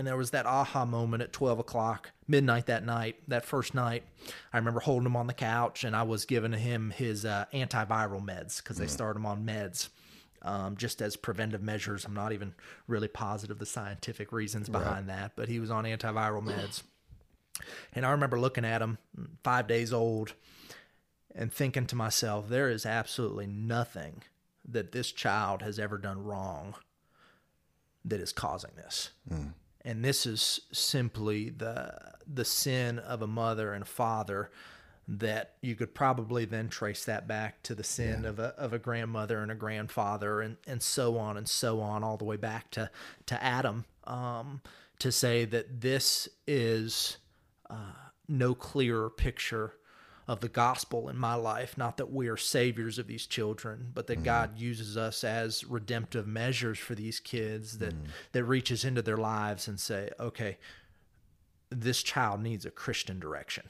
And there was that aha moment at 12 o'clock, midnight that night, that first night. I remember holding him on the couch and I was giving him his uh, antiviral meds because they start him on meds um, just as preventive measures. I'm not even really positive the scientific reasons behind that, but he was on antiviral meds. And I remember looking at him, five days old, and thinking to myself, there is absolutely nothing that this child has ever done wrong that is causing this. And this is simply the the sin of a mother and a father that you could probably then trace that back to the sin of a of a grandmother and a grandfather and, and so on and so on all the way back to to Adam um, to say that this is uh, no clearer picture of the gospel in my life. Not that we are saviors of these children, but that mm. God uses us as redemptive measures for these kids that mm. that reaches into their lives and say, okay, this child needs a Christian direction.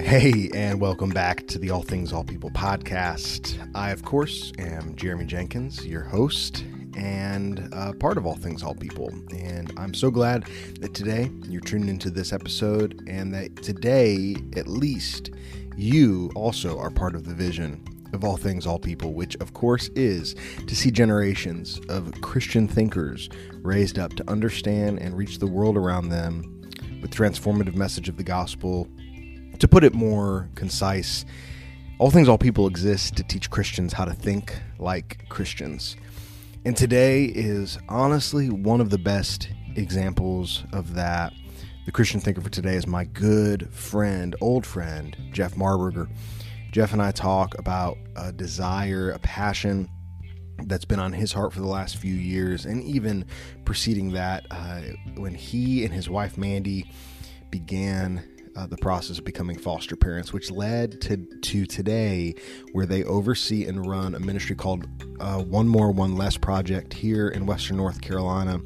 Hey, and welcome back to the All Things All People podcast. I, of course, am Jeremy Jenkins, your host and uh, part of All Things All People. And I'm so glad that today you're tuning into this episode and that today, at least, you also are part of the vision of All Things All People, which, of course, is to see generations of Christian thinkers raised up to understand and reach the world around them with transformative message of the gospel to put it more concise, all things, all people exist to teach Christians how to think like Christians. And today is honestly one of the best examples of that. The Christian thinker for today is my good friend, old friend, Jeff Marburger. Jeff and I talk about a desire, a passion that's been on his heart for the last few years, and even preceding that, uh, when he and his wife Mandy began uh, the process of becoming foster parents, which led to to today, where they oversee and run a ministry called uh, One More, One Less Project here in Western North Carolina.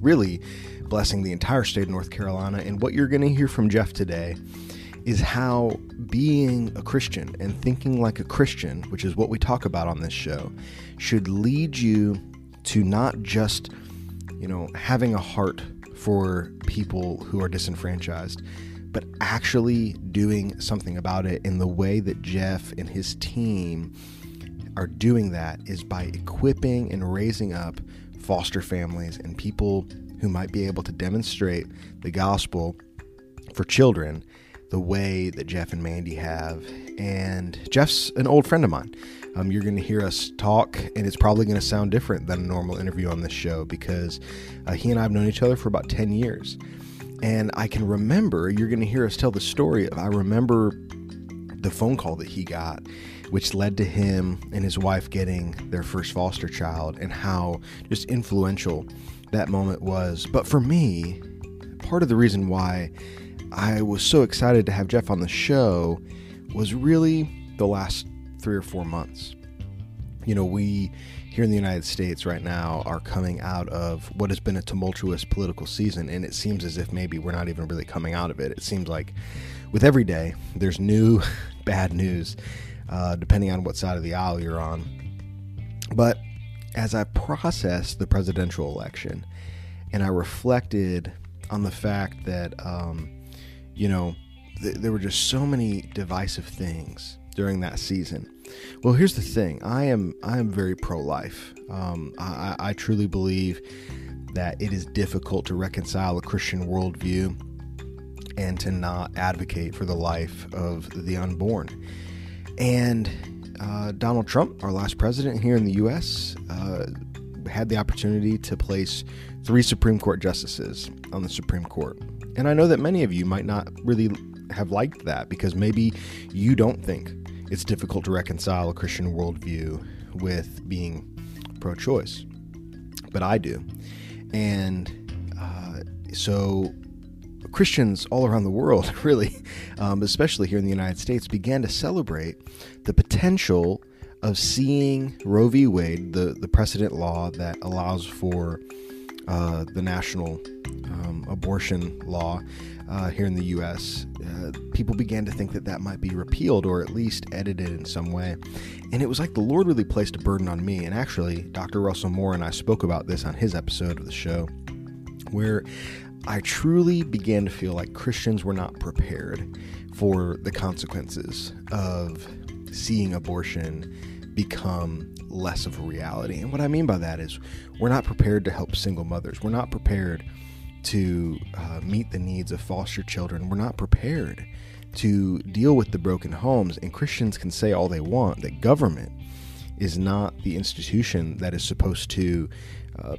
Really blessing the entire state of North Carolina. And what you're going to hear from Jeff today is how being a Christian and thinking like a Christian, which is what we talk about on this show, should lead you to not just, you know, having a heart for people who are disenfranchised, but actually doing something about it in the way that Jeff and his team are doing that is by equipping and raising up foster families and people who might be able to demonstrate the gospel for children the way that Jeff and Mandy have. And Jeff's an old friend of mine. Um, you're going to hear us talk, and it's probably going to sound different than a normal interview on this show because uh, he and I have known each other for about 10 years. And I can remember, you're going to hear us tell the story of, I remember the phone call that he got, which led to him and his wife getting their first foster child, and how just influential that moment was. But for me, part of the reason why I was so excited to have Jeff on the show was really the last three or four months. You know, we here in the United States right now are coming out of what has been a tumultuous political season, and it seems as if maybe we're not even really coming out of it. It seems like with every day, there's new bad news, uh, depending on what side of the aisle you're on. But as I processed the presidential election and I reflected on the fact that, um, you know, th- there were just so many divisive things during that season. Well, here's the thing: I am I am very pro-life. Um, I, I truly believe that it is difficult to reconcile a Christian worldview and to not advocate for the life of the unborn. And uh, Donald Trump, our last president here in the U.S., uh, had the opportunity to place three Supreme Court justices on the Supreme Court. And I know that many of you might not really have liked that because maybe you don't think it's difficult to reconcile a Christian worldview with being pro choice. But I do. And uh, so Christians all around the world, really, um, especially here in the United States, began to celebrate the potential of seeing Roe v. Wade, the, the precedent law that allows for uh, the national um, abortion law uh, here in the U.S., uh, people began to think that that might be repealed or at least edited in some way. And it was like the Lord really placed a burden on me. And actually, Dr. Russell Moore and I spoke about this on his episode of the show, where I truly began to feel like Christians were not prepared for the consequences of seeing abortion become less of a reality. And what I mean by that is we're not prepared to help single mothers. We're not prepared to uh, meet the needs of foster children. We're not prepared to deal with the broken homes. And Christians can say all they want that government is not the institution that is supposed to uh,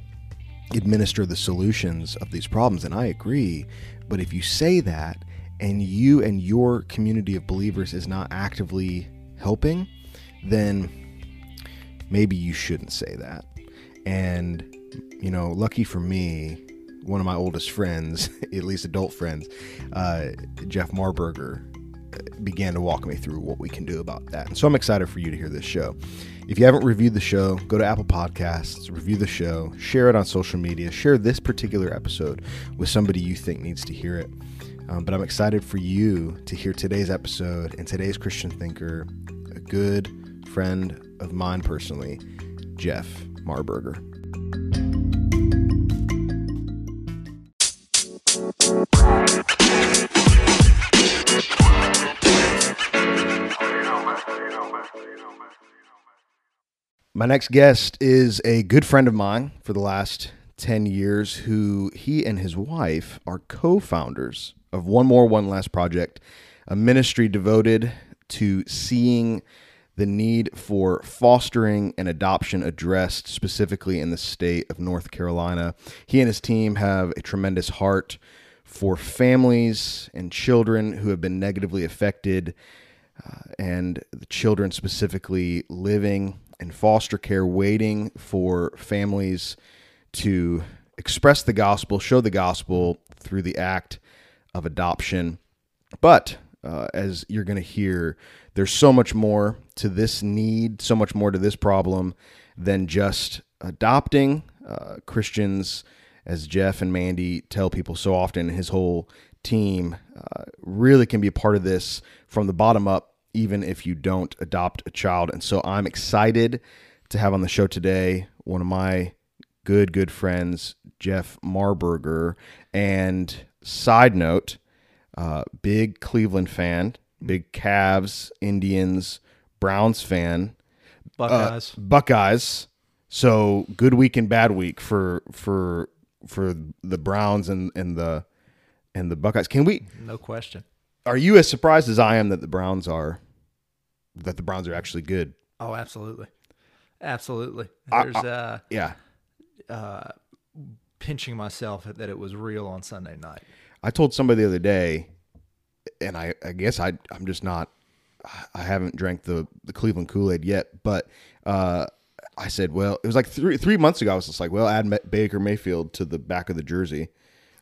administer the solutions of these problems. And I agree. But if you say that and you and your community of believers is not actively helping, then maybe you shouldn't say that. And, you know, lucky for me, one of my oldest friends, at least adult friends, uh, Jeff Marburger, began to walk me through what we can do about that. And so I'm excited for you to hear this show. If you haven't reviewed the show, go to Apple Podcasts, review the show, share it on social media, share this particular episode with somebody you think needs to hear it. Um, but I'm excited for you to hear today's episode and today's Christian thinker, a good friend of mine personally, Jeff Marburger. My next guest is a good friend of mine for the last 10 years who he and his wife are co-founders of One More One Less Project, a ministry devoted to seeing the need for fostering and adoption addressed specifically in the state of North Carolina. He and his team have a tremendous heart for families and children who have been negatively affected, uh, and the children specifically living in foster care, waiting for families to express the gospel, show the gospel through the act of adoption. But uh, as you're going to hear, there's so much more to this need, so much more to this problem than just adopting. Uh, Christians, as Jeff and Mandy tell people so often, his whole team uh, really can be a part of this from the bottom up, even if you don't adopt a child. And so I'm excited to have on the show today one of my good, good friends, Jeff Marburger. And side note, uh, big Cleveland fan, big Cavs, Indians, Browns fan, Buckeyes. Uh, Buckeyes. So good week and bad week for for for the Browns and and the and the Buckeyes. Can we? no question. Are you as surprised as I am that the Browns are that the Browns are actually good? Oh, absolutely, absolutely. I- There's uh, Yeah, uh, pinching myself that it was real on Sunday night. I told somebody the other day, and I, I guess I I'm just not I haven't drank the the Cleveland Kool Aid yet, but uh, I said, well, it was like three three months ago. I was just like, well, add Baker Mayfield to the back of the jersey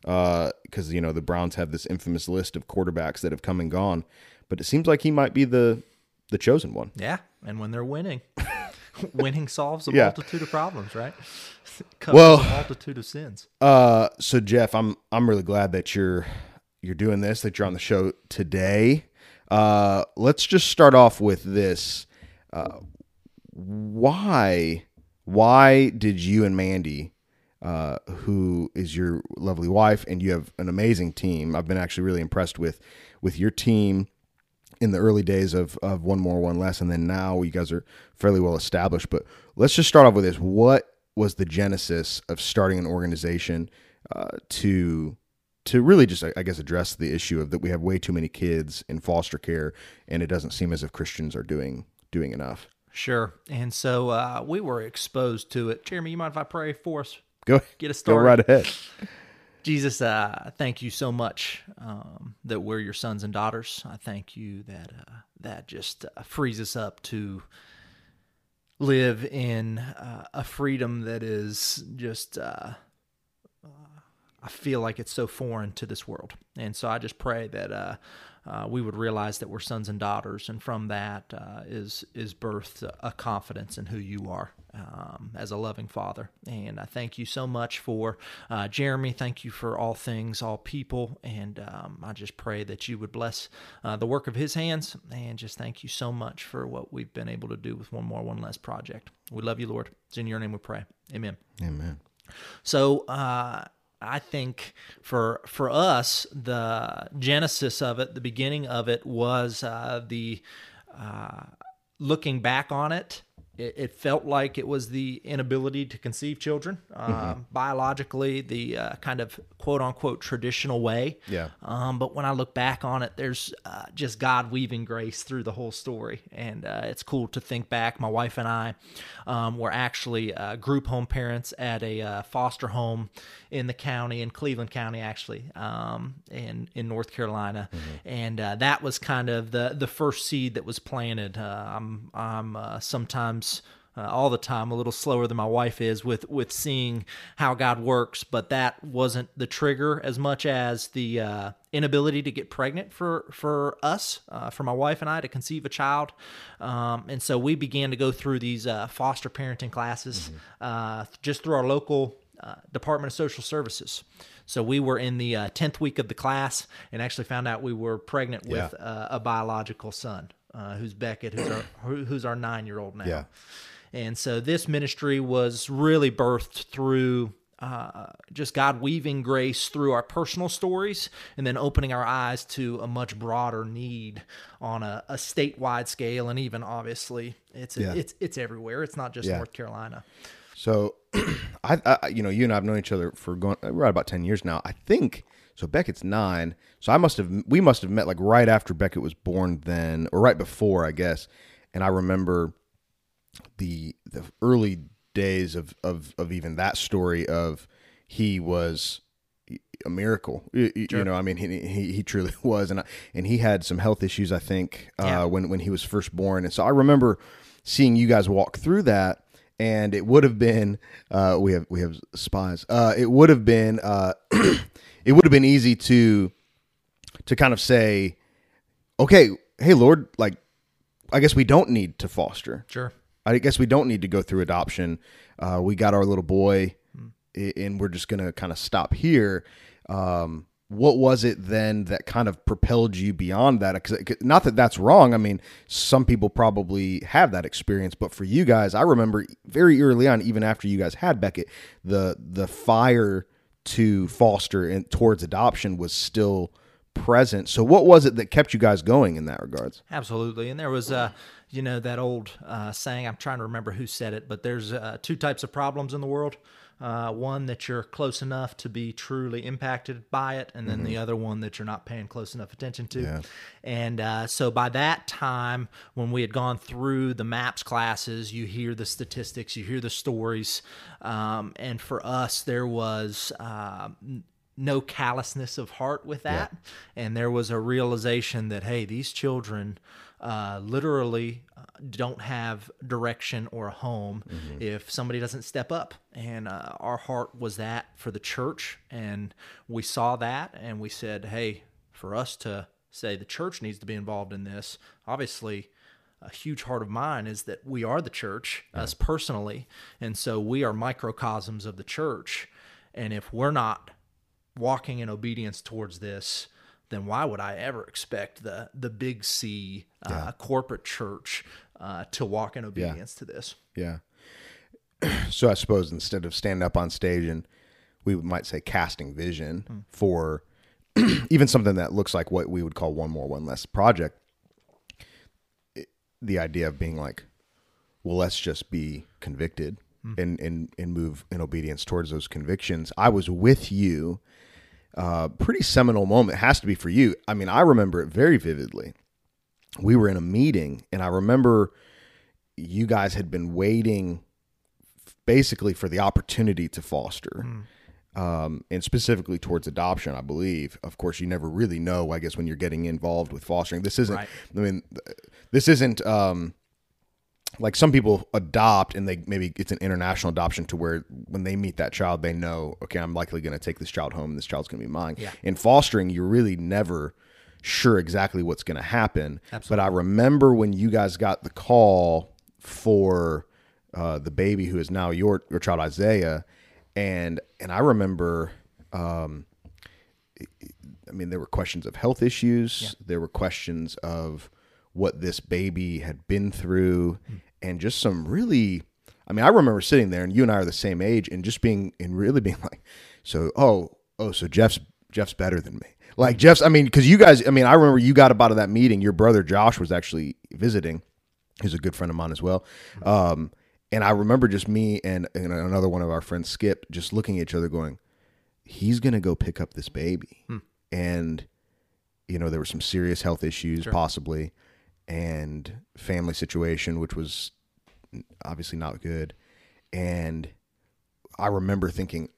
because you know the Browns have this infamous list of quarterbacks that have come and gone, but it seems like he might be the the chosen one. Yeah, and when they're winning, winning solves a Yeah. multitude of problems, right? Covers Well- a multitude of sins. Uh, so Jeff, I'm I'm really glad that you're you're doing this, that you're on the show today. Uh, let's just start off with this. Uh, why why did you and Mandy, uh, who is your lovely wife, and you have an amazing team? I've been actually really impressed with with your team in the early days of, of one more one less and then now you guys are fairly well established but let's just start off with this what was the genesis of starting an organization uh, to to really just I guess address the issue of that we have way too many kids in foster care and it doesn't seem as if Christians are doing doing enough Sure. And so uh, we were exposed to it. Jeremy, you mind if I pray for us? go Get us go started. right ahead Jesus, uh, thank you so much um, that we're your sons and daughters. I thank you that uh, that just uh, frees us up to live in uh, a freedom that is just. I feel like it's so foreign to this world, and so I just pray that uh, uh, we would realize that we're sons and daughters, and from that uh, is is birthed a confidence in who you are. um, as a loving father. And I thank you so much for uh, Jeremy. Thank you for all things, all people. And um, I just pray that you would bless uh, the work of his hands. And just thank you so much for what we've been able to do with One More, One Less project. We love you, Lord. It's in your name we pray. Amen. Amen. So, uh, I think for for us, the genesis of it, the beginning of it, was uh, the uh, looking back on it it, it, felt like it was the inability to conceive children uh, mm-hmm. biologically, the uh, kind of quote unquote traditional way. Yeah. Um, but when I look back on it, there's uh, just God weaving grace through the whole story, and uh, it's cool to think back. My wife and I um, were actually uh, group home parents at a uh, foster home in the county in Cleveland County, actually, um, in in North Carolina, mm-hmm. and that was kind of the the first seed that was planted. I'm I'm sometimes uh, all the time, a little slower than my wife is with with seeing how God works. But that wasn't the trigger as much as the uh, inability to get pregnant for for us, uh, for my wife and I to conceive a child. Um, and so we began to go through these uh, foster parenting classes mm-hmm. just through our local uh, Department of Social Services. So we were in the tenth week of the class, and actually found out we were pregnant with yeah. a biological son. Uh, who's Beckett, who's our who's our nine year old now. Yeah. And so this ministry was really birthed through uh, just God weaving grace through our personal stories and then opening our eyes to a much broader need on a, a statewide scale. And even obviously, it's yeah. it's it's everywhere. It's not just yeah. North Carolina. So, I, I, you know you and I've known each other for going right about ten years now. I think so. Beckett's nine, so I must have we must have met like right after Beckett was born, then or right before, I guess. And I remember the the early days of of of even that story of he was a miracle. You, sure. you know, I mean, he, he, he truly was, and I, and he had some health issues, I think, uh, yeah. when when he was first born, and so I remember seeing you guys walk through that, and it would have been uh, we have we have spies. Uh, it would have been uh, it would have been easy to to kind of say, okay, hey Lord, like I guess we don't need to foster. Sure. I guess we don't need to go through adoption. Uh, we got our little boy, and we're just gonna kind of stop here. Um, what was it then that kind of propelled you beyond that? Because not that that's wrong. I mean, some people probably have that experience, but for you guys, I remember very early on, even after you guys had Beckett, the the fire to foster and towards adoption was still present. So, what was it that kept you guys going in that regards? Absolutely, and there was. Uh, you know that old uh, saying i'm trying to remember who said it but there's uh, two types of problems in the world uh, one that you're close enough to be truly impacted by it and then mm-hmm. the other one that you're not paying close enough attention to yeah. and uh, so by that time when we had gone through the maps classes you hear the statistics you hear the stories um, and for us there was uh, no callousness of heart with that yeah. and there was a realization that hey these children uh, literally uh, don't have direction or a home mm-hmm. if somebody doesn't step up. And uh, our heart was that for the church. And we saw that and we said, hey, for us to say the church needs to be involved in this, obviously, a huge heart of mine is that we are the church, yeah. us personally. And so we are microcosms of the church. And if we're not walking in obedience towards this, then why would I ever expect the the big C uh, yeah. corporate church uh, to walk in obedience yeah. to this? Yeah. so I suppose instead of standing up on stage and we might say casting vision hmm. for even something that looks like what we would call one more one less project, it, the idea of being like, well, let's just be convicted hmm. and and and move in obedience towards those convictions. I was with you uh, pretty seminal moment has to be for you. I mean, I remember it very vividly. We were in a meeting, and I remember you guys had been waiting basically for the opportunity to foster. Mm. Um, and specifically towards adoption, I believe. Of course, you never really know. I guess when you're getting involved with fostering, this isn't. Right. I mean, this isn't um, like some people adopt and they maybe it's an international adoption to where when they meet that child they know okay i'm likely going to take this child home and this child's going to be mine yeah. in fostering you're really never sure exactly what's going to happen Absolutely. but i remember when you guys got the call for uh, the baby who is now your your child Isaiah, and and I remember, um, I mean, there were questions of health issues. There were questions of what this baby had been through, and just some really. I mean, I remember sitting there, and you and I are the same age, and just being and really being like, so oh oh, so Jeff's Jeff's better than me. Like Jeff's, I mean, because you guys, I mean, I remember you got up out of that meeting. Your brother Josh was actually visiting. He's a good friend of mine as well. Um, and I remember just me and, and another one of our friends, Skip, just looking at each other, going, "He's gonna go pick up this baby," and you know there were some serious health issues, possibly, and family situation, which was obviously not good. And I remember thinking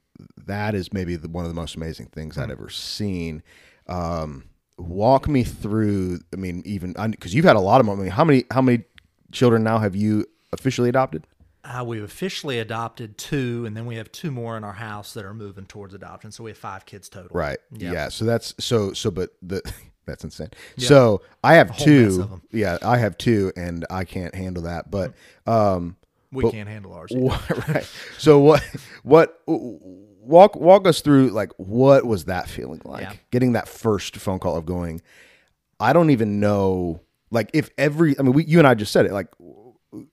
that is maybe the, one of the most amazing things I'd ever seen. Um, walk me through. I mean, even because you've had a lot of. I mean, how many how many children now have you officially adopted? Uh, we've officially adopted two, and then we have two more in our house that are moving towards adoption. So we have five kids total. Right. Yep. Yeah. So that's so so, but the that's insane. So I have two. Yeah, I have two, and I can't handle that. But um, We can't handle ours. What- right. So what what walk walk us through like what was that feeling like? Yeah. Getting that first phone call of going, I don't even know like if every I mean we you and I just said it like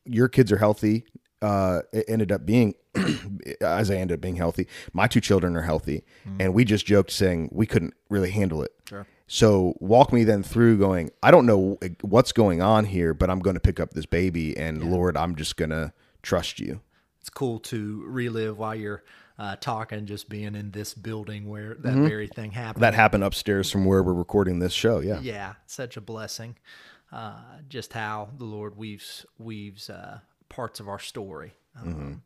your kids are healthy. Uh, it ended up being as I ended up being healthy. My two children are healthy, and we just joked saying we couldn't really handle it. Sure. So walk me then through going. I don't know what's going on here, but I'm going to pick up this baby, and Lord, I'm just gonna trust you. It's cool to relive while you're uh, talking, just being in this building where that Mm-hmm. very thing happened. That happened upstairs from where we're recording this show. Yeah. yeah, such a blessing. Uh, just how the Lord weaves weaves uh, parts of our story um,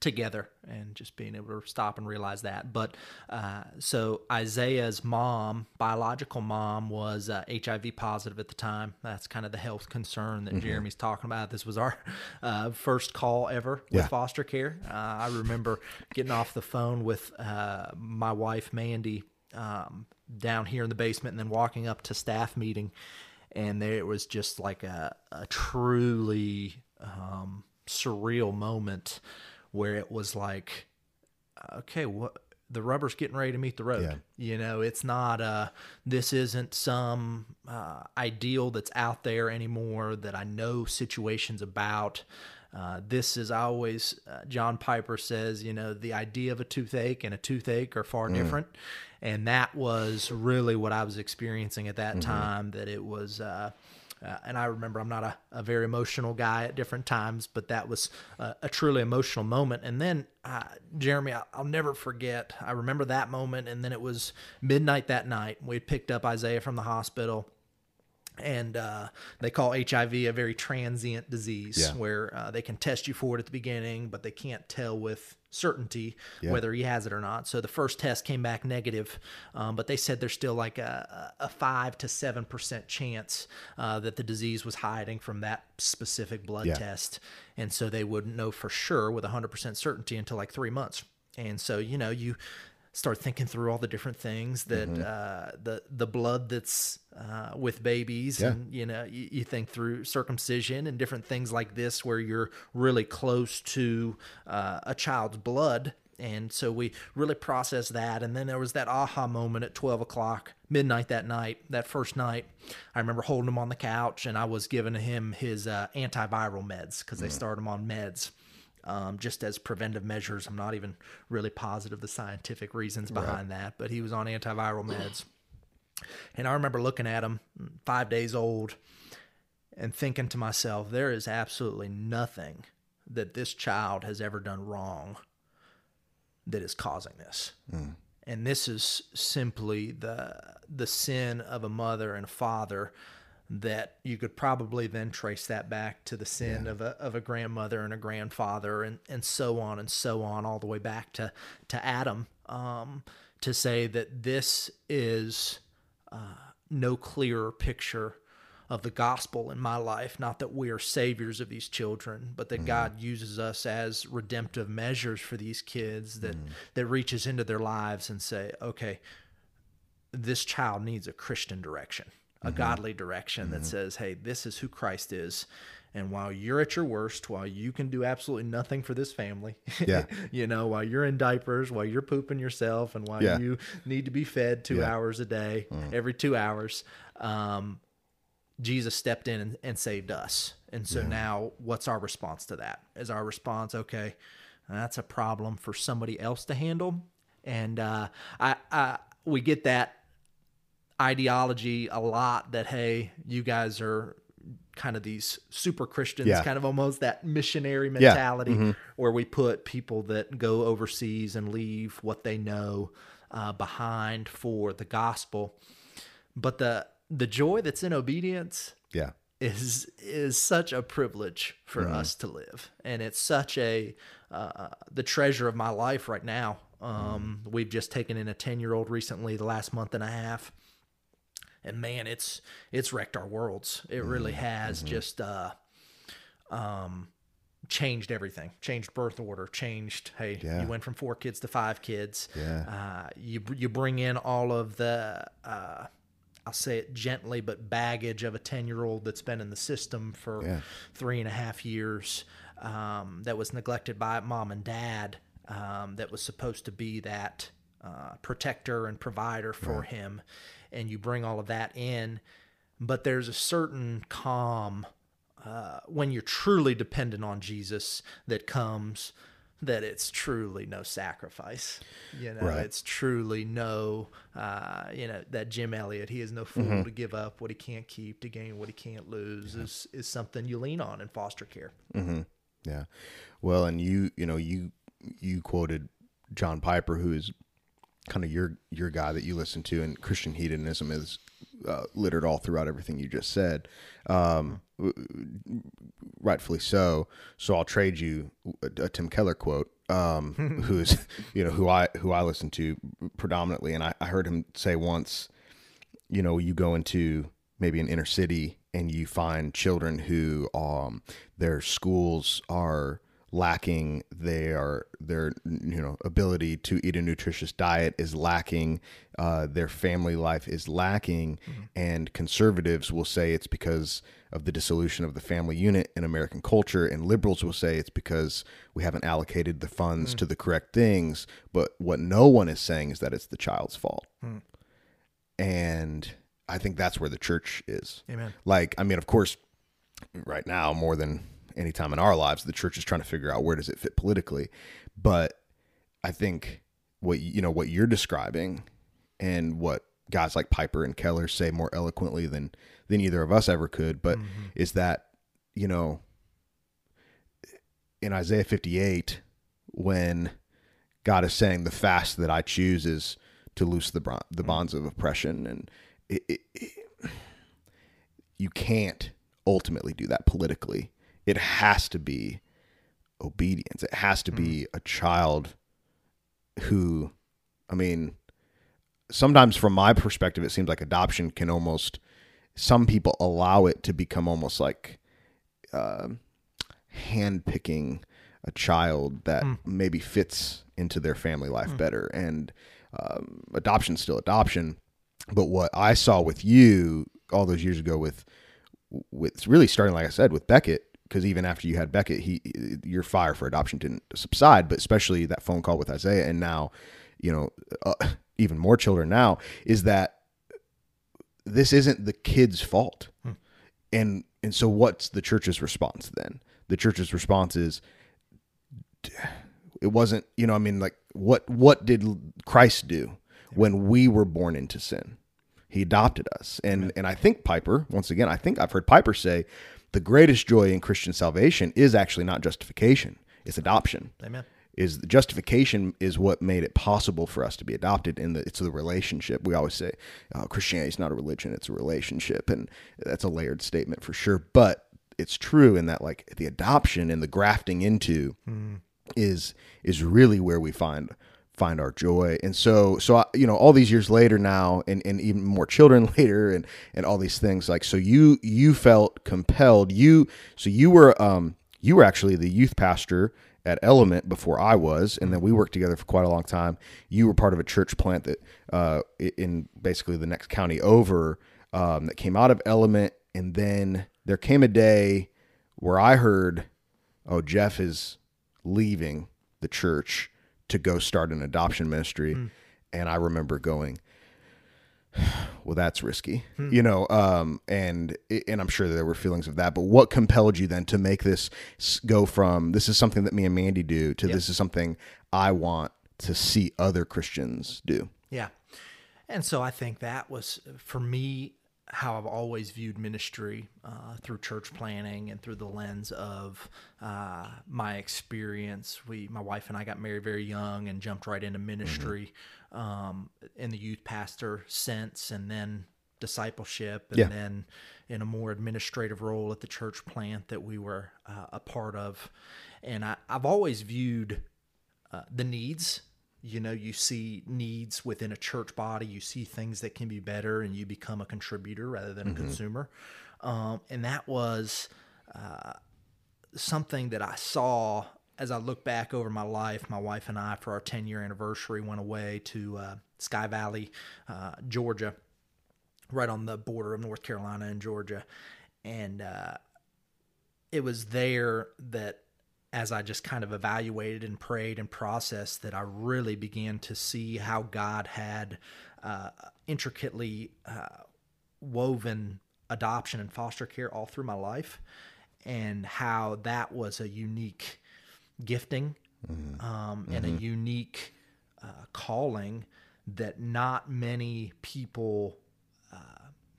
together, and just being able to stop and realize that. But uh, so Isaiah's mom, biological mom, was uh, HIV positive at the time. That's kind of the health concern that Jeremy's talking about. This was our uh, first call ever with Yeah. foster care. Uh, I remember getting off the phone with uh, my wife Mandy um, down here in the basement, and then walking up to staff meeting, and there it was just like a, a truly um, surreal moment where it was like, okay, what the rubber's getting ready to meet the road. Yeah. You know, it's not uh this isn't some uh, ideal that's out there anymore that I know situations about. Uh, this is always uh, John Piper says, you know, the idea of a toothache and a toothache are far different, and that was really what I was experiencing at that time. That it was. Uh, uh, and I remember I'm not a, a very emotional guy at different times, but that was a, truly emotional moment. And then, uh, Jeremy, I, I'll never forget. I remember that moment. And then it was midnight that night. We picked up Isaiah from the hospital. And uh, they call HIV a very transient disease Yeah. where uh, they can test you for it at the beginning, but they can't tell with certainty whether he has it or not. So the first test came back negative, um, but they said there's still like a, a five to seven percent chance uh, that the disease was hiding from that specific blood Yeah. test, and so they wouldn't know for sure with 100% certainty until like three months. And so you know you start thinking through all the different things that Mm-hmm. uh, the the blood that's uh, with babies, Yeah. and you know you, you think through circumcision and different things like this where you're really close to uh, a child's blood. And so we really processed that. And then there was that aha moment at 12 o'clock, midnight that night, that first night. I remember holding him on the couch and I was giving him his uh, antiviral meds because they start him on meds um, just as preventive measures. I'm not even really positive the scientific reasons behind that, but he was on antiviral meds. And I remember looking at him, five days old, and thinking to myself, there is absolutely nothing that this child has ever done wrong that is causing this. And this is simply the the sin of a mother and a father that you could probably then trace that back to the sin of a of a grandmother and a grandfather and, and so on and so on all the way back to to Adam um, to say that this is uh, no clearer picture of the gospel in my life. Not that we are saviors of these children, but that God uses us as redemptive measures for these kids that that reaches into their lives and say, okay, this child needs a Christian direction, a godly direction that says, hey, this is who Christ is. And while you're at your worst, while you can do absolutely nothing for this family, Yeah. you know, while you're in diapers, while you're pooping yourself, and while Yeah. you need to be fed two Yeah. hours a day, every two hours, um, Jesus stepped in and, and saved us. And so now, what's our response to that? Is our response, okay, that's a problem for somebody else to handle? And uh, I, I, we get that ideology a lot that, hey, you guys are kind of these super Christians, Yeah. kind of almost that missionary mentality Mm-hmm. where we put people that go overseas and leave what they know uh, behind for the gospel. But the the joy that's in obedience Yeah. is is such a privilege for us to live, and it's such a uh, the treasure of my life right now. Um, We've just taken in a ten year old recently, the last month and a half, and man, it's it's wrecked our worlds. It really has just uh, um, changed everything. Changed birth order. Changed. Hey, Yeah. you went from four kids to five kids. Yeah. Uh, you you bring in all of the uh, I'll say it gently, but baggage of a ten year old that's been in the system for Yeah. three and a half years. Um, that was neglected by mom and dad. Um, that was supposed to be that uh, protector and provider for him, and you bring all of that in. But there's a certain calm uh, when you're truly dependent on Jesus that comes that it's truly no sacrifice. You know, Right. it's truly no, uh, you know, that Jim Elliot, he is no fool to give up what he can't keep to gain what he can't lose is, is something you lean on in foster care. Yeah. Well, and you, you know, you you quoted John Piper, who is kind of your your guy that you listen to, and Christian hedonism is uh, littered all throughout everything you just said. Um, rightfully so. So I'll trade you a, a Tim Keller quote, um, who's you know who I who I listen to predominantly, and I, I heard him say once, you know, you go into maybe an inner city and you find children who um their schools are lacking they are their you know ability to eat a nutritious diet is lacking uh, their family life is lacking mm-hmm. and conservatives will say it's because of the dissolution of the family unit in american culture and liberals will say it's because we haven't allocated the funds mm. to the correct things but what no one is saying is that it's the child's fault mm. and I think that's where the church is. Amen. Like, I mean, of course, right now more than any time in our lives, the church is trying to figure out where does it fit politically. But I think what you know what you're describing and what guys like Piper and Keller say more eloquently than than either of us ever could, but mm-hmm. is that you know in Isaiah 58 when God is saying the fast that I choose is to loose the bron- the mm-hmm. bonds of oppression and it, it, it- you can't ultimately do that politically. It has to be obedience. It has to be a child who I mean sometimes from my perspective it seems like adoption can almost some people allow it to become almost like um hand picking a child that maybe fits into their family life better. And um, adoption's still adoption. But what i saw with you all those years ago with with really starting like i said with beckett because even after you had beckett he your fire for adoption didn't subside but especially that phone call with isaiah and now you know uh, even more children now is that this isn't the kid's fault. And and so what's the church's response then? The church's response is it wasn't you know i mean like what what did christ do when we were born into sin? He adopted us. And and i think piper once again i think i've heard piper say the greatest joy in christian salvation is actually not justification it's adoption. Amen. is the justification is what made it possible for us to be adopted in the it's the relationship. We always say uh, christianity is not a religion it's a relationship and that's a layered statement for sure but it's true in that like the adoption and the grafting into is is really where we find find our joy. And so so I, you know all these years later now and and even more children later and and all these things like so you you felt compelled. You so you were um you were actually the youth pastor at Element before I was, and then we worked together for quite a long time. You were part of a church plant that uh, in basically the next county over um, that came out of Element, and then there came a day where I heard, oh, Jeff is leaving the church to go start an adoption ministry. And I remember going, well, that's risky, you know, um, and, and I'm sure there were feelings of that, but what compelled you then to make this go from, this is something that me and Mandy do to this is something I want to see other Christians do. Yeah. And so I think that was, for me, how I've always viewed ministry uh, through church planting and through the lens of uh, my experience. We, my wife and I, got married very young and jumped right into ministry um, in the youth pastor sense, and then discipleship, and Yeah. then in a more administrative role at the church plant that we were uh, a part of. And I, I've always viewed uh, the needs. You know, you see needs within a church body, you see things that can be better, and you become a contributor rather than a consumer. Um, and that was uh, something that I saw as I look back over my life. My wife and I, for our 10 year anniversary, went away to uh, Sky Valley, uh, Georgia, right on the border of North Carolina and Georgia. And uh, it was there that as I just kind of evaluated and prayed and processed that I really began to see how God had uh, intricately uh, woven adoption and foster care all through my life and how that was a unique gifting um, and a unique uh, calling that not many people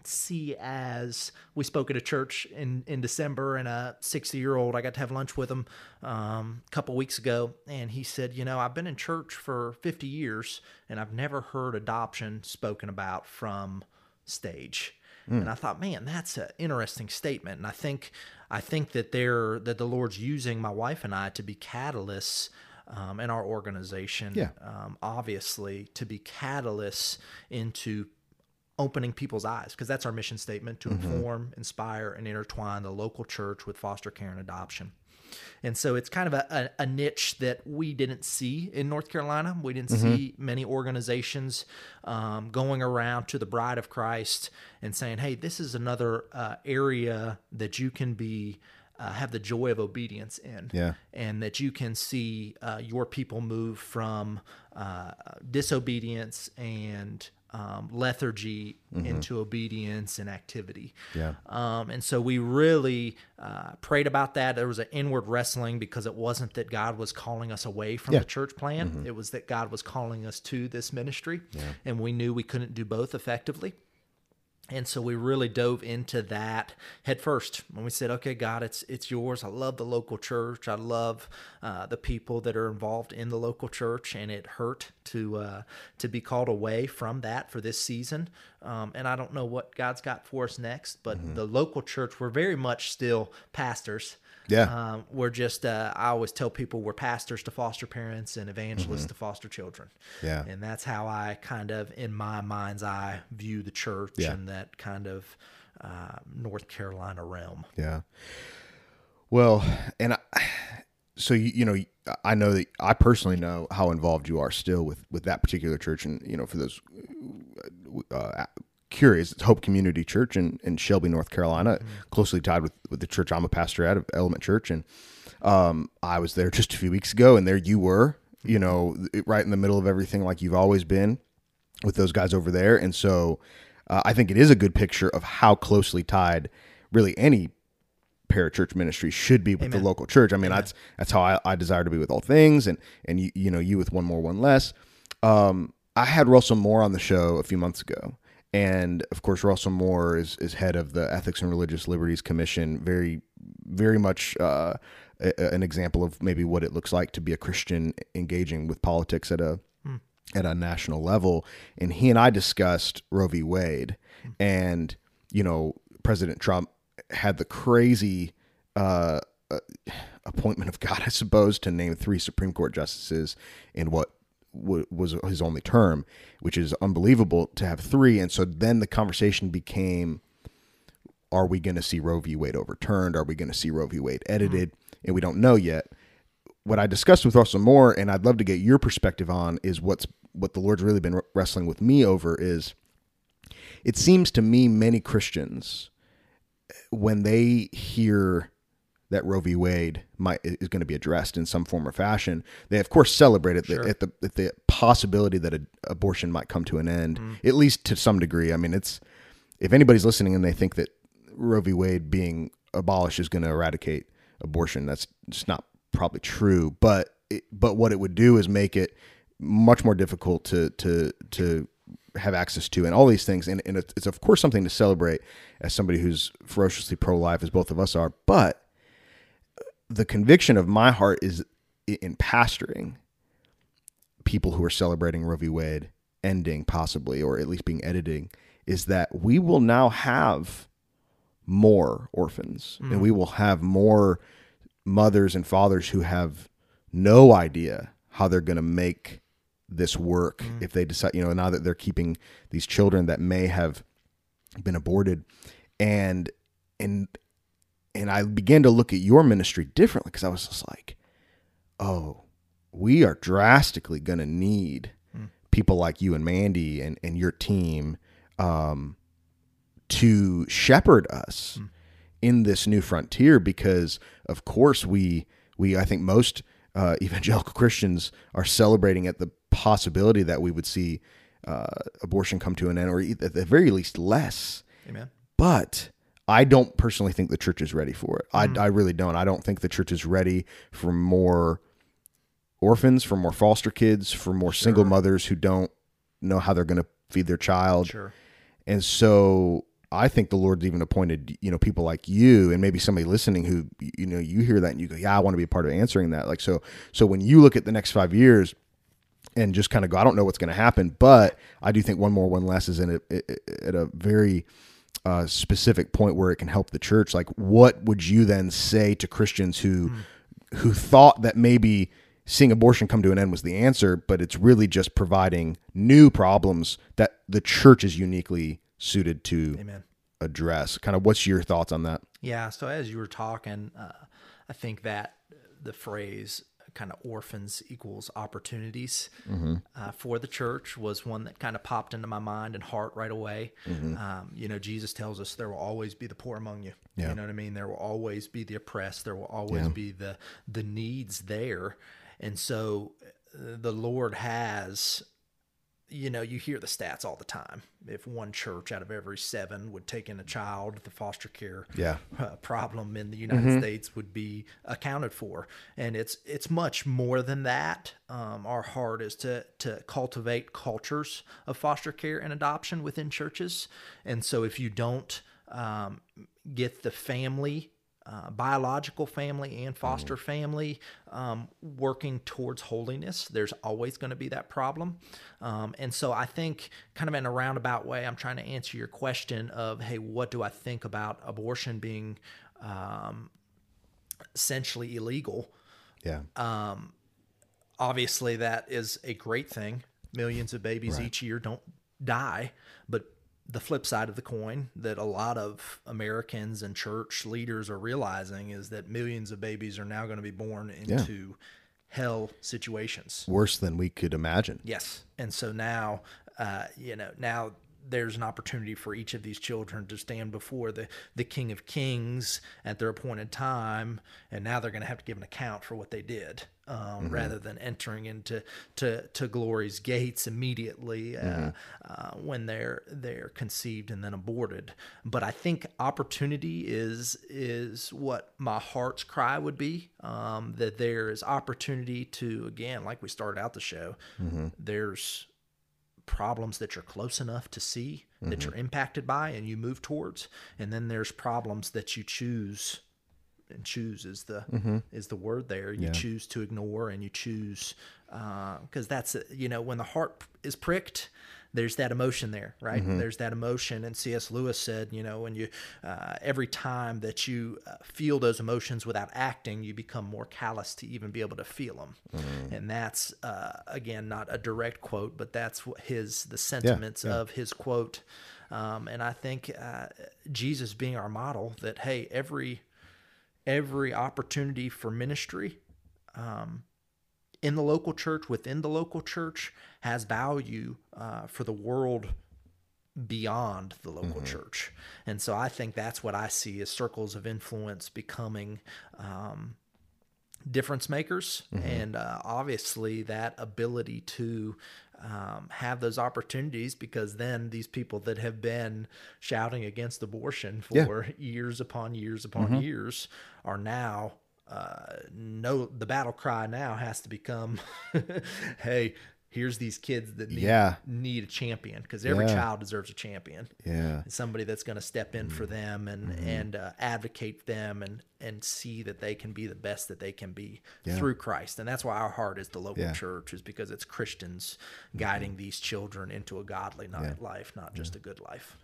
see as we spoke at a church in in December and a 60 year old I got to have lunch with him um, a couple weeks ago. And he said you know I've been in church for 50 years and I've never heard adoption spoken about from stage. And I thought man that's an interesting statement. And I think I think that they're that the Lord's using my wife and I to be catalysts um, in our organization Yeah. um, obviously to be catalysts into opening people's eyes because that's our mission statement to inform, inspire, and intertwine the local church with foster care and adoption. And so it's kind of a, a, a niche that we didn't see in North Carolina. We didn't see many organizations um, going around to the bride of Christ and saying, hey, this is another uh, area that you can be. Uh, have the joy of obedience in, Yeah. and that you can see uh, your people move from uh, disobedience and um, lethargy into obedience and activity. Yeah. Um, and so we really uh, prayed about that. There was an inward wrestling because it wasn't that God was calling us away from Yeah. the church plant, it was that God was calling us to this ministry. And we knew we couldn't do both effectively. And so we really dove into that head first when we said, "Okay, God, it's it's yours." I love the local church. I love uh, the people that are involved in the local church, and it hurt to uh, to be called away from that for this season. Um, and I don't know what God's got for us next, but the local church, we're very much still pastors. Yeah. Um, we're just, uh, I always tell people we're pastors to foster parents and evangelists to foster children. Yeah. And that's how I kind of, in my mind's eye, view the church Yeah. and that kind of uh, North Carolina realm. Yeah. Well, and I, so you, you know, I know that I personally know how involved you are still with with that particular church, and you know, for those uh, curious, it's Hope Community Church in, in Shelby, North Carolina, closely tied with with the church I'm a pastor at of Element Church, and um, I was there just a few weeks ago, and there you were, you know, right in the middle of everything, like you've always been with those guys over there. And so uh, I think it is a good picture of how closely tied really any parachurch ministry should be with the local church. I mean, that's that's how I, I desire to be with all things, and and you you know you with one more, one less. Um, I had Russell Moore on the show a few months ago, and of course Russell Moore is is head of the Ethics and Religious Liberties Commission. Very very much uh, a, an example of maybe what it looks like to be a Christian engaging with politics at a at a national level. And he and I discussed Roe v. Wade, and you know President Trump had the crazy uh, uh, appointment of God, I suppose, to name three Supreme Court justices in what w- was his only term, which is unbelievable to have three. And so then the conversation became are we going to see Roe v. Wade overturned? Are we going to see Roe v. Wade edited? And we don't know yet. What I discussed with Russell Moore, and I'd love to get your perspective on, is what's what the Lord's really been wrestling with me over is. It seems to me many Christians, when they hear that Roe v. Wade might is going to be addressed in some form or fashion. They of course celebrate it Sure. at the at the possibility that a, abortion might come to an end, Mm. at least to some degree. I mean, it's if anybody's listening and they think that Roe v. Wade being abolished is going to eradicate abortion, that's just not probably true. But it, but what it would do is make it much more difficult to to to have access to and all these things and, and it's, it's of course something to celebrate as somebody who's ferociously pro-life as both of us are but the conviction of my heart is in pastoring people who are celebrating Roe v. Wade ending possibly or at least being editing is that we will now have more orphans. Hmm. And we will have more mothers and fathers who have no idea how they're going to make this work hmm. if they decide you know now that they're keeping these children that may have been aborted. And and and I began to look at your ministry differently because I was just like oh we are drastically going to need people like you and Mandy and and your team um to shepherd us in this new frontier because of course we we I think most uh, evangelical Christians are celebrating at the possibility that we would see uh, abortion come to an end or at the very least less. Amen. but I don't personally think the church is ready for it. I, mm. I really don't. I don't think the church is ready for more orphans, for more foster kids, for more single mothers who don't know how they're going to feed their child. Sure. And so I think the Lord's even appointed, you know, people like you and maybe somebody listening who, you know, you hear that and you go, yeah, I want to be a part of answering that. Like, so, so when you look at the next five years and just kind of go, I don't know what's going to happen, but I do think one more, one less is in a, at a very uh, specific point where it can help the church. Like, what would you then say to Christians who, who thought that maybe seeing abortion come to an end was the answer, but it's really just providing new problems that the church is uniquely suited to Amen. address. Kind of what's your thoughts on that? Yeah. So as you were talking, uh, I think that the phrase kind of orphans equals opportunities uh, for the church was one that kind of popped into my mind and heart right away. Um, you know, Jesus tells us there will always be the poor among you. Yeah. You know what I mean? There will always be the oppressed. There will always Yeah. be the the needs there, and so uh, the Lord has you know, you hear the stats all the time. If one church out of every seven would take in a child, the foster care Yeah. uh, problem in the United States would be accounted for, and it's it's much more than that. Um, our heart is to to cultivate cultures of foster care and adoption within churches, and so if you don't um, get the family uh, biological family and foster family um, working towards holiness. There's always going to be that problem. Um, and so I think, kind of in a roundabout way, I'm trying to answer your question of, hey, what do I think about abortion being um, essentially illegal? Yeah. obviously that is a great thing. Millions of babies each year don't die, but the flip side of the coin that a lot of Americans and church leaders are realizing is that millions of babies are now going to be born into hell situations. Worse than we could imagine. Yes. And so now, uh, you know, now there's an opportunity for each of these children to stand before the, the King of Kings at their appointed time. And now they're going to have to give an account for what they did um, rather than entering into to, to glory's gates immediately uh, uh, when they're they're conceived and then aborted. But I think opportunity is is what my heart's cry would be. Um, that there is opportunity to again, like we started out the show, there's problems that you're close enough to see that you're mm-hmm. impacted by and you move towards and then there's problems that you choose and choose is the mm-hmm. is the word there. You choose to ignore and you choose uh, because that's you know when the heart is pricked there's that emotion there right? There's that emotion. And cs lewis said you know when you uh, every time that you uh, feel those emotions without acting you become more callous to even be able to feel them and that's uh, again not a direct quote but that's what his the sentiments of his quote. Um, and i think uh, jesus being our model that hey every every opportunity for ministry um, in the local church, within the local church, has value uh, for the world beyond the local church. And so I think that's what I see as circles of influence becoming um, difference makers. And uh, obviously, that ability to um, have those opportunities because then these people that have been shouting against abortion for years upon years upon years are now uh, no the battle cry now has to become hey here's these kids that need, Yeah. need a champion because every Yeah. child deserves a champion. Yeah. somebody that's going to step in for them and and uh, advocate them and and see that they can be the best that they can be through Christ. And that's why our heart is the local Yeah. church is because it's Christians guiding these children into a godly life not just a good life.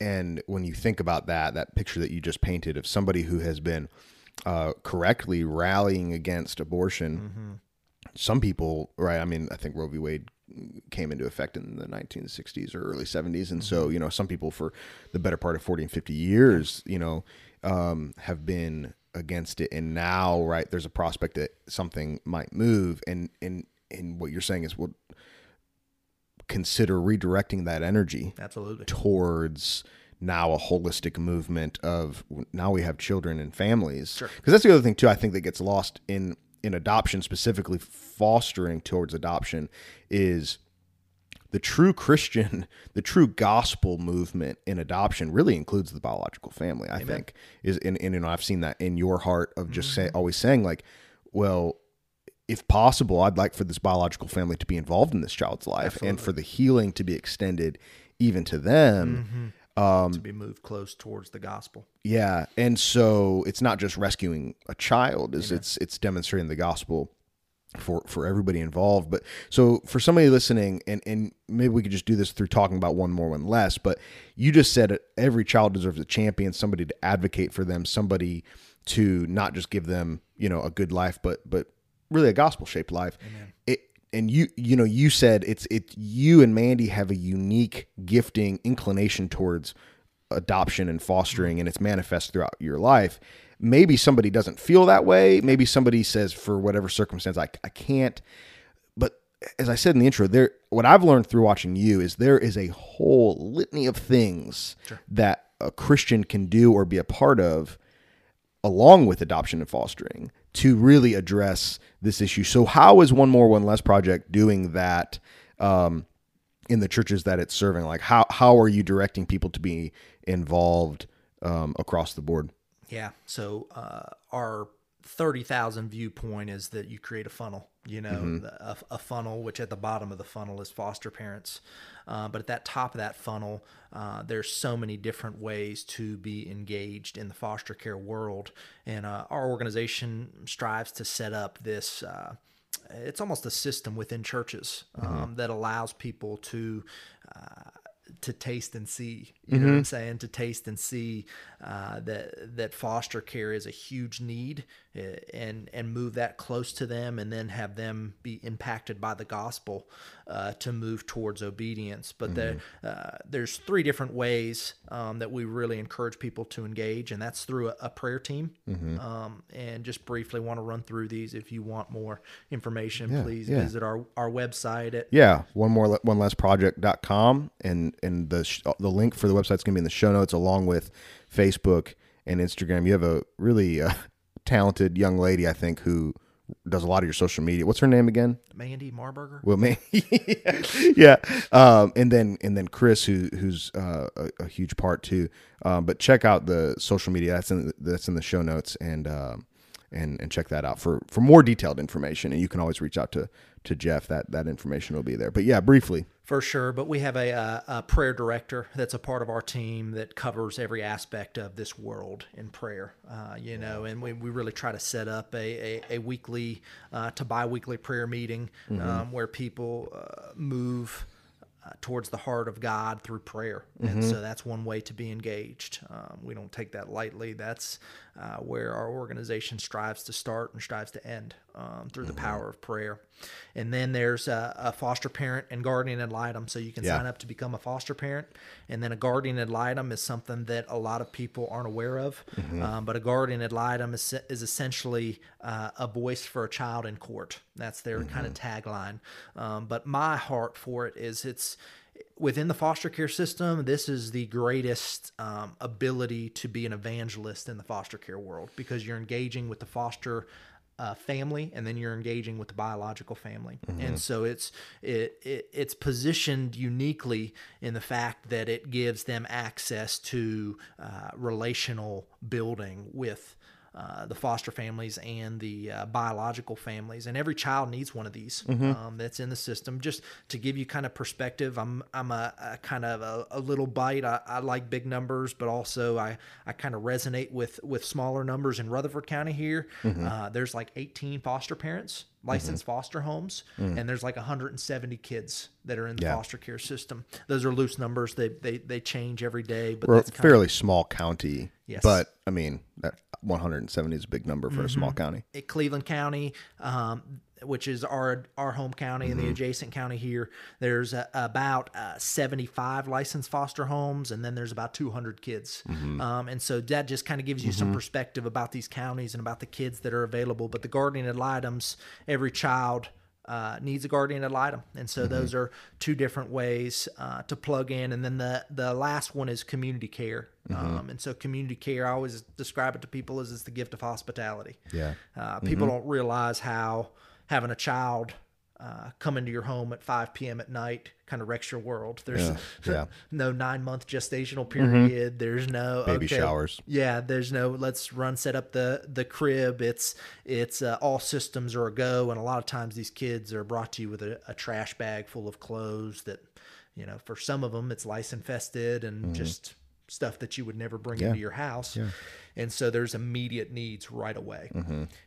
And when you think about that, that picture that you just painted of somebody who has been uh, correctly rallying against abortion, some people, right? I mean, I think Roe v. Wade came into effect in the 1960s or early 70s. And so, you know, some people for the better part of 40 and 50 years, you know, um, have been against it. And now, right, there's a prospect that something might move. And, and, and what you're saying is, well, consider redirecting that energy absolutely towards now a holistic movement of now we have children and families because that's the other thing too i think that gets lost in in adoption specifically fostering towards adoption is the true christian the true gospel movement in adoption really includes the biological family i think. Is and, and you know i've seen that in your heart of just say mm-hmm. always saying like well if possible, I'd like for this biological family to be involved in this child's life and for the healing to be extended even to them. Mm-hmm. Um, to be moved close towards the gospel Yeah. And so it's not just rescuing a child, is it's it's demonstrating the gospel for for everybody involved. But so for somebody listening and and maybe we could just do this through talking about one more one less, but you just said it, every child deserves a champion, somebody to advocate for them, somebody to not just give them, you know, a good life, but but really a gospel shaped life. It and you you know you said it's it you and Mandy have a unique gifting inclination towards adoption and fostering and it's manifest throughout your life. Maybe somebody doesn't feel that way. Maybe somebody says for whatever circumstance I, I can't. But as I said in the intro, there what I've learned through watching you is there is a whole litany of things that a Christian can do or be a part of along with adoption and fostering to really address this issue. So, how is One More, One Less Project doing that um, in the churches that it's serving? Like, how how are you directing people to be involved um, across the board? Yeah. So uh, our thirty thousand viewpoint is that you create a funnel. You know, the- a, a funnel which at the bottom of the funnel is foster parents, uh, but at that top of that funnel, uh, there's so many different ways to be engaged in the foster care world, and uh, our organization strives to set up this. Uh, it's almost a system within churches um, that allows people to uh, to taste and see. You know what I'm saying? To taste and see uh, that that foster care is a huge need, and and move that close to them, and then have them be impacted by the gospel uh, to move towards obedience. But there, uh, there's three different ways um, that we really encourage people to engage, and that's through a, a prayer team. Um, and just briefly want to run through these. If you want more information, please yeah. visit our our website at Yeah, one more one less project.com and and the sh- the link for the website's going to be in the show notes along with Facebook and Instagram. You have a really uh, talented young lady I think who does a lot of your social media. What's her name again? Mandy Marburger. Well, man, yeah, um, and then and then Chris, who who's uh, a, a huge part too. Um, but check out the social media. That's in that's in the show notes, and um, and and check that out for for more detailed information. And you can always reach out to to Jeff. That that information will be there. But yeah, briefly, For sure, but we have a, uh, a prayer director that's a part of our team that covers every aspect of this world in prayer. Uh, you know, and we, we really try to set up a, a, a weekly uh, to bi-weekly prayer meeting um, where people uh, move uh, towards the heart of God through prayer, and so that's one way to be engaged. Um, we don't take that lightly. That's uh, where our organization strives to start and strives to end um, through the power of prayer. And then there's a, a foster parent and guardian ad litem, so you can Yeah. sign up to become a foster parent. And then a guardian ad litem is something that a lot of people aren't aware of. Um, but a guardian ad litem is, is essentially uh, a voice for a child in court. That's their kind of tagline. Um, but my heart for it is it's within the foster care system, this is the greatest um, ability to be an evangelist in the foster care world because you're engaging with the foster uh, family and then you're engaging with the biological family. And so it's it, it it's positioned uniquely in the fact that it gives them access to uh, relational building with uh, the foster families and the uh, biological families, and every child needs one of these um, that's in the system. Just to give you kind of perspective, I'm I'm a, a kind of a, a little bite. I, I like big numbers, but also I, I kind of resonate with with smaller numbers in Rutherford County here. Uh, there's like 18 foster parents licensed mm-hmm. foster homes, mm. and there's like 170 kids that are in the Yeah. foster care system. Those are loose numbers. They they, they change every day, but We're a fairly small county. Yes. But I mean, that 170 is a big number for a mm-hmm. small county. at Cleveland County, um, which is our our home county and the adjacent county here. There's uh, about uh, 75 licensed foster homes, and then there's about 200 kids. Um, and so that just kind of gives you some perspective about these counties and about the kids that are available. But the guardian ad litems, every child. Uh, needs a guardian ad litem, and so those are two different ways uh, to plug in. And then the the last one is community care, um, and so community care. I always describe it to people as it's the gift of hospitality. Yeah. Uh, people don't realize how having a child uh, come into your home at 5 p.m. at night kind of wrecks your world. There's Yeah, yeah. no nine month gestational period. There's no Baby okay, showers. Yeah, there's no let's run set up the the crib. It's it's uh, all systems are a go, and a lot of times these kids are brought to you with a, a trash bag full of clothes that you know for some of them it's lice infested and just stuff that you would never bring into your house. And so there's immediate needs right away.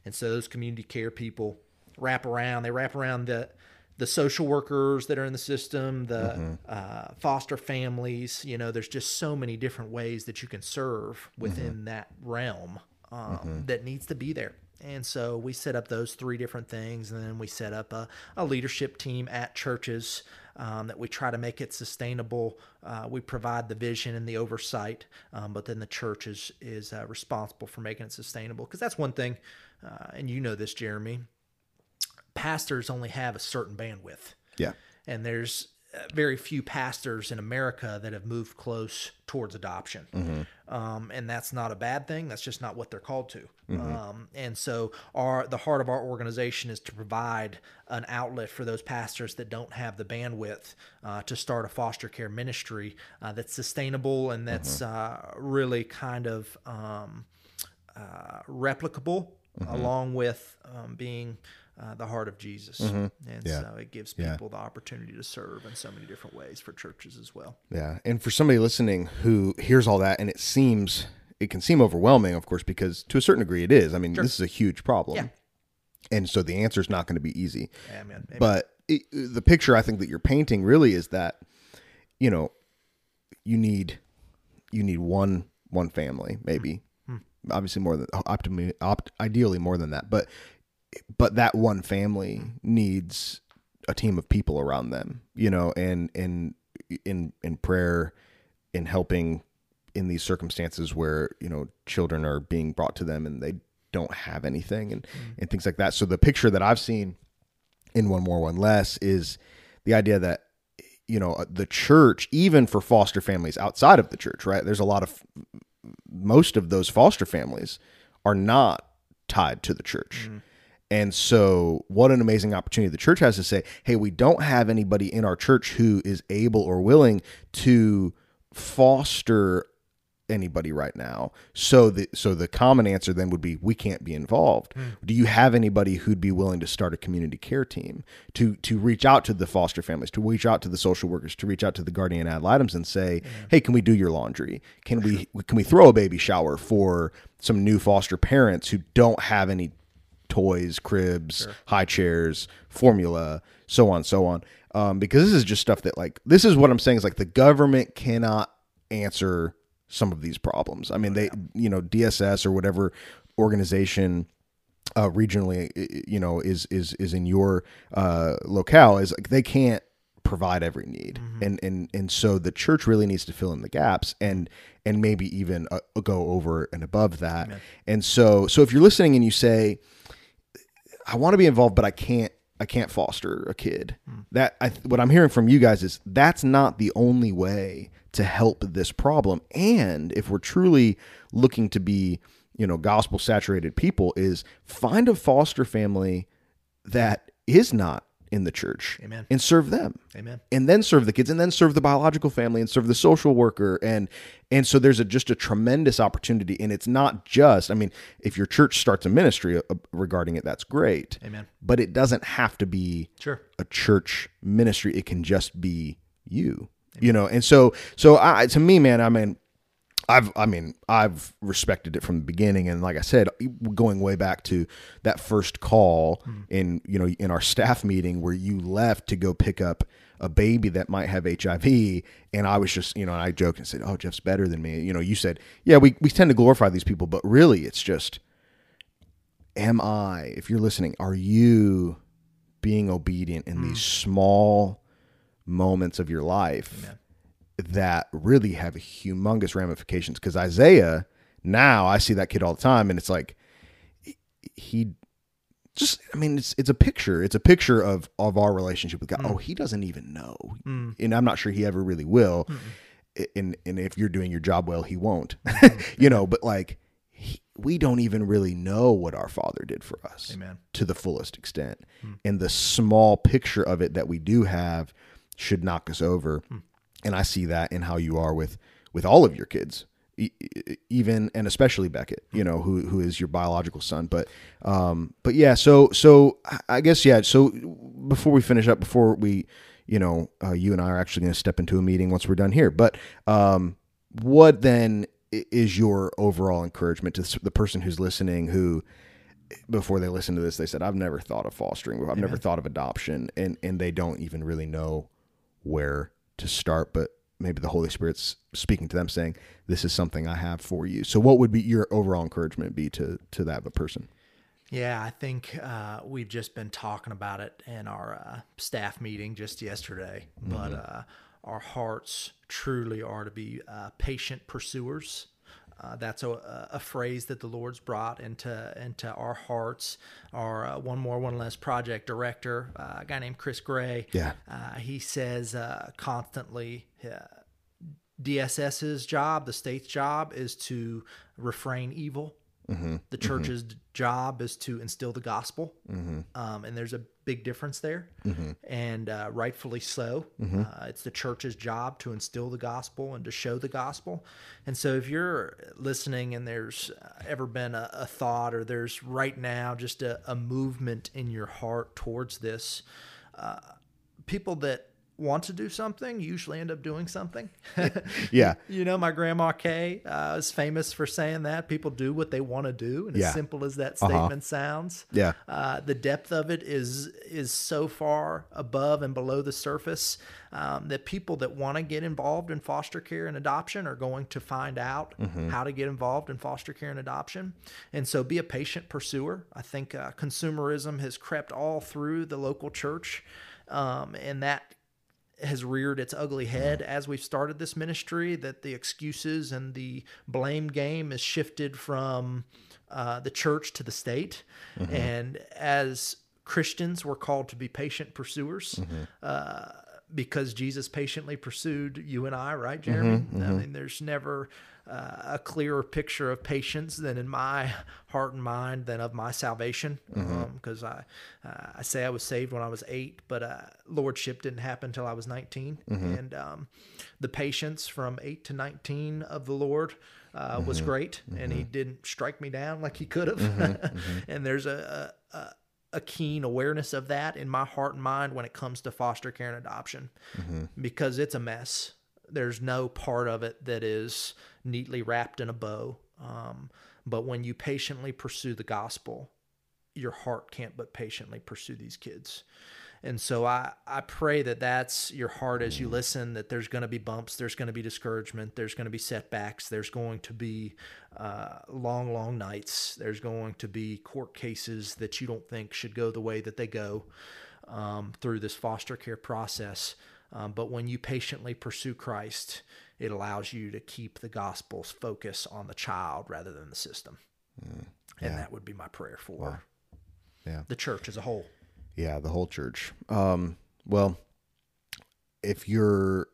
And so those community care people wrap around. They wrap around the the social workers that are in the system, the uh, foster families. You know, there's just so many different ways that you can serve within that realm um, that needs to be there. And so we set up those three different things, and then we set up a, a leadership team at churches um, that we try to make it sustainable. Uh, we provide the vision and the oversight, um, but then the church is is uh, responsible for making it sustainable. Because that's one thing, uh, and you know this, Jeremy. Pastors only have a certain bandwidth Yeah. and there's uh, very few pastors in America that have moved close towards adoption, um, and that's not a bad thing. That's just not what they're called to. Um, and so, our the heart of our organization is to provide an outlet for those pastors that don't have the bandwidth uh, to start a foster care ministry uh, that's sustainable and that's uh, really kind of um, uh, replicable, along with um, being uh, the heart of Jesus. And Yeah. so it gives Yeah. people the opportunity to serve in so many different ways for churches as well. Yeah. And for somebody listening who hears all that and it seems, it can seem overwhelming, of course, because to a certain degree it is. I mean, this is a huge problem. Yeah. And so the answer is not going to be easy. Amen. Amen. But it, the picture I think that you're painting really is that, you know, you need, you need one, one family, maybe, obviously more than opt, ideally more than that, but, but that one family needs a team of people around them, you know, and, and in, in prayer, in helping in these circumstances where, you know, children are being brought to them and they don't have anything and, mm. and things like that. So the picture that I've seen in one more one less is the idea that you know uh, the church even for foster families outside of the church right? There's a lot of most of those foster families are not tied to the church mm. And so what an amazing opportunity the church has to say hey we don't have anybody in our church who is able or willing to foster anybody right now. So the so the common answer then would be we can't be involved. Hmm. Do you have anybody who'd be willing to start a community care team to to reach out to the foster families, to reach out to the social workers, to reach out to the guardian ad litems and say, "Hey, can we do your laundry? Can we can we throw a baby shower for some new foster parents who don't have any toys, cribs, high chairs, formula, so on, so on. Um, because this is just stuff that like this is what I'm saying is like the government cannot answer some of these problems. I mean, they you know DSS or whatever organization uh, regionally you know is is is in your uh, locale is like they can't provide every need. And and and so the church really needs to fill in the gaps and and maybe even uh, go over and above that. And so so if you're listening and you say I want to be involved, but I can't. I can't foster a kid. that I, what I'm hearing from you guys is that's not the only way to help this problem. And if we're truly looking to be, you know, gospel saturated people, is find a foster family that is not in the church Amen. and serve them Amen. and then serve the kids and then serve the biological family and serve the social worker and and so there's a just a tremendous opportunity and it's not just i mean if your church starts a ministry uh, regarding it that's great Amen. but it doesn't have to be Sure. a church ministry it can just be you you know and so so i to me man i mean I've, I mean, I've respected it from the beginning, and like I said, going way back to that first call mm-hmm. in, you know, in our staff meeting where you left to go pick up a baby that might have HIV, and I was just, you know, and I joked and said, "Oh, Jeff's better than me." You know, you said, "Yeah, we we tend to glorify these people, but really, it's just, am I? If you're listening, are you being obedient in these mm. small moments of your life?" Amen. That really have humongous ramifications. Because Isaiah, now I see that kid all the time, and it's like he- just. I mean, it's it's a picture. It's a picture of of our relationship with God. Mm. Oh, he doesn't even know, mm. and I'm not sure he ever really will. I- And and if you're doing your job well, he won't. you know, but like. He, we don't even really know what our father did for us Amen. to the fullest extent. Mm. And the small picture of it that we do have should knock us over. And I see that in how you are with with all of your kids. E- even and especially Beckett, you know, who who is your biological son, but um but yeah, so so I- guess yeah, so before we finish up before we you know, uh, you and I are actually going to step into a meeting once we're done here. But um what then is your overall encouragement to the person who's listening who before they listen to this they said I've never thought of fostering I've never thought of adoption and and they don't even really know where to start but maybe the Holy Spirit's speaking to them saying this is something I have for you so what would be your overall encouragement be to to that of a person Yeah, I think uh, we've just been talking about it in our uh, staff meeting just yesterday. But uh, our hearts truly are to be uh, patient pursuers. Uh, that's a, a phrase that the Lord's brought into into our hearts. Our uh, one more, one less project director, uh, a guy named Chris Gray. Yeah. uh, he says uh, constantly. Uh, DSS's job, the state's job, is to refrain evil. The church's job is to instill the gospel, um, and there's a big difference there, and uh, rightfully so. Uh, it's the church's job to instill the gospel and to show the gospel. And so, if you're listening and there's uh, ever been a, a thought, or there's right now just a, a movement in your heart towards this, uh, people that want to do something usually end up doing something. yeah You know, my grandma Kay uh, is famous for saying that people do what they want to do, and Yeah. as simple as that statement sounds, Yeah. uh, the depth of it is is so far above and below the surface um, that people that want to get involved in foster care and adoption are going to find out how to get involved in foster care and adoption. And so, be a patient pursuer. I think uh, consumerism has crept all through the local church, um, and that has reared its ugly head as we've started this ministry that the excuses and the blame game is shifted from uh, the church to the state. And as christians we're called to be patient pursuers. Uh, because jesus patiently pursued you and i right jeremy? I mean there's never uh, a clearer picture of patience than in my heart and mind than of my salvation. Because I uh, I say I was saved when I was eight, but uh, lordship didn't happen until I was 19, and um, the patience from eight to 19 of the Lord. Uh, was great, and he didn't strike me down like he could have. and there's a, a, a a keen awareness of that in my heart and mind when it comes to foster care and adoption, because it's a mess. There's no part of it that is neatly wrapped in a bow. Um, but when you patiently pursue the gospel, your heart can't but patiently pursue these kids. And so I, I pray that that's your heart as you listen, that there's going to be bumps, there's going to be discouragement, there's going to be setbacks, there's going to be uh, long, long nights, there's going to be court cases that you don't think should go the way that they go um, through this foster care process. Um, but when you patiently pursue Christ, it allows you to keep the gospel's focus on the child rather than the system. And that would be my prayer for Yeah. the church as a whole. Yeah, the whole church. Um, well, if you're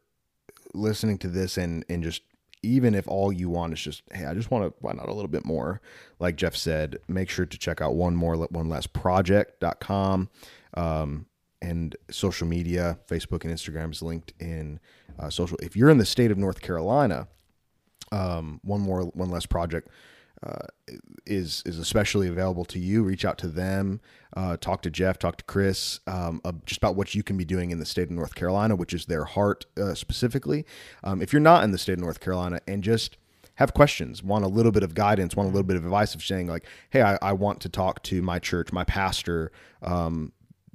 listening to this and and just even if all you want is just hey i just want to find out a little bit more like jeff said make sure to check out one more one less project.com um, and social media facebook and instagram is linked in uh, social if you're in the state of north carolina um, one more one less project is is especially available to you. Reach out to them, uh, talk to Jeff, talk to Chris, um, uh, just about what you can be doing in the state of North Carolina, which is their heart uh, specifically. Um, if you're not in the state of North Carolina and just have questions, want a little bit of guidance, want a little bit of advice of saying like, hey, I, I want to talk to my church, my pastor, um,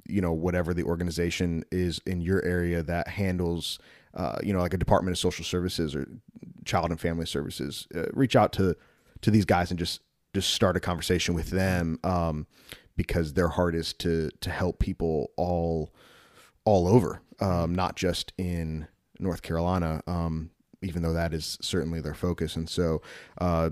you know, whatever the organization is in your area that handles. Uh, you know, like a Department of Social Services or Child and Family Services, uh, reach out to to these guys and just just start a conversation with them um, because their heart is to to help people all all over, um, not just in North Carolina. Um, even though that is certainly their focus, and so uh,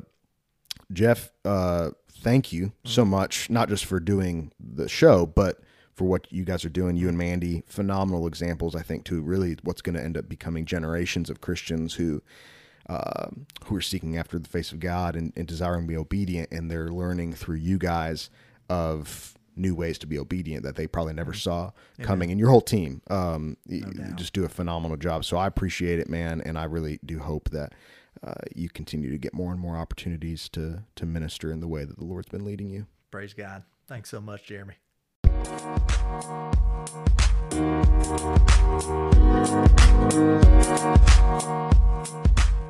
Jeff, uh, thank you so mm-hmm. much, not just for doing the show, but for what you guys are doing. You and Mandy, phenomenal examples, I think, to really what's going to end up becoming generations of Christians who uh, who are seeking after the face of God and, and desiring to be obedient, and they're learning through you guys of new ways to be obedient that they probably never saw Amen. coming. And your whole team um, no just do a phenomenal job. So I appreciate it, man, and I really do hope that uh, you continue to get more and more opportunities to to minister in the way that the Lord's been leading you. Praise God. Thanks so much, Jeremy.